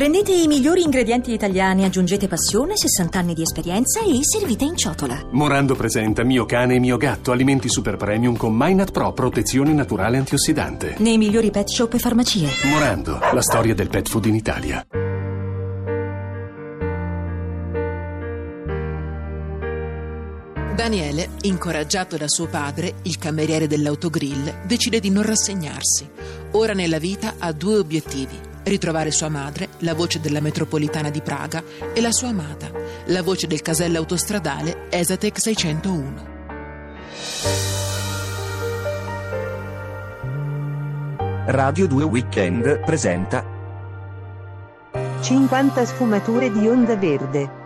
Prendete i migliori ingredienti italiani, aggiungete passione, 60 anni di esperienza e servite in ciotola. Morando presenta Mio cane e mio gatto, alimenti super premium con Minat Pro, protezione naturale antiossidante. Nei migliori pet shop e farmacie. Morando, la storia del pet food in Italia. Daniele, incoraggiato da suo padre, il cameriere dell'autogrill, decide di non rassegnarsi. Ora nella vita ha due obiettivi: ritrovare sua madre, la voce della metropolitana di Praga, e la sua amata, la voce del casello autostradale Esatec 601. Radio 2 Weekend presenta 50 sfumature di onda verde.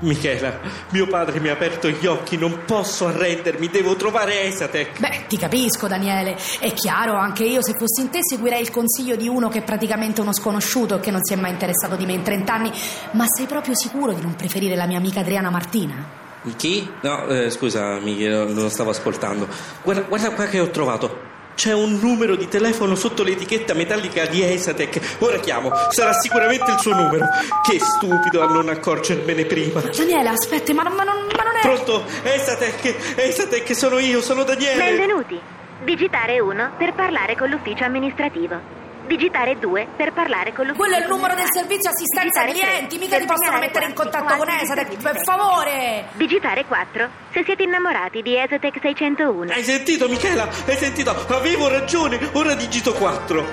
Michela, mio padre mi ha aperto gli occhi, non posso arrendermi, devo trovare Esatec. Beh, ti capisco, Daniele. È chiaro, anche io se fossi in te seguirei il consiglio di uno che è praticamente uno sconosciuto e che non si è mai interessato di me in 30 anni. Ma sei proprio sicuro di non preferire la mia amica Adriana Martina? Chi? No, eh, scusa, Michela, non lo stavo ascoltando. Guarda, guarda qua che ho trovato. C'è un numero di telefono sotto l'etichetta metallica di Esatec. Ora chiamo, sarà sicuramente il suo numero. Che stupido a non accorgermene prima. Daniele, aspetti, ma, non- ma non, ma non è. Pronto? Esatec, Esatec, sono io, sono Daniele. Benvenuti. Digitare 1 per parlare con l'ufficio amministrativo. Digitare 2 per parlare con l'ufficio Quello è il numero del servizio assistenza Digitare clienti, mica ti possono mettere in contatto con Esatec, per favore! Digitare 4 se siete innamorati di Esatec 601. Hai sentito, Michela? Hai sentito? Avevo ragione, ora digito 4.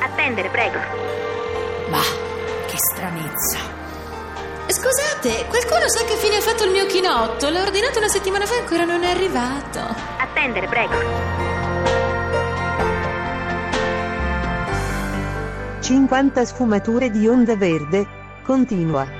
Attendere, prego. Ma che stranezza. Scusate, qualcuno sa che fine ha fatto il mio chinotto? L'ho ordinato una settimana fa e ancora non è arrivato. Attendere, prego. 50 sfumature di onda verde. Continua.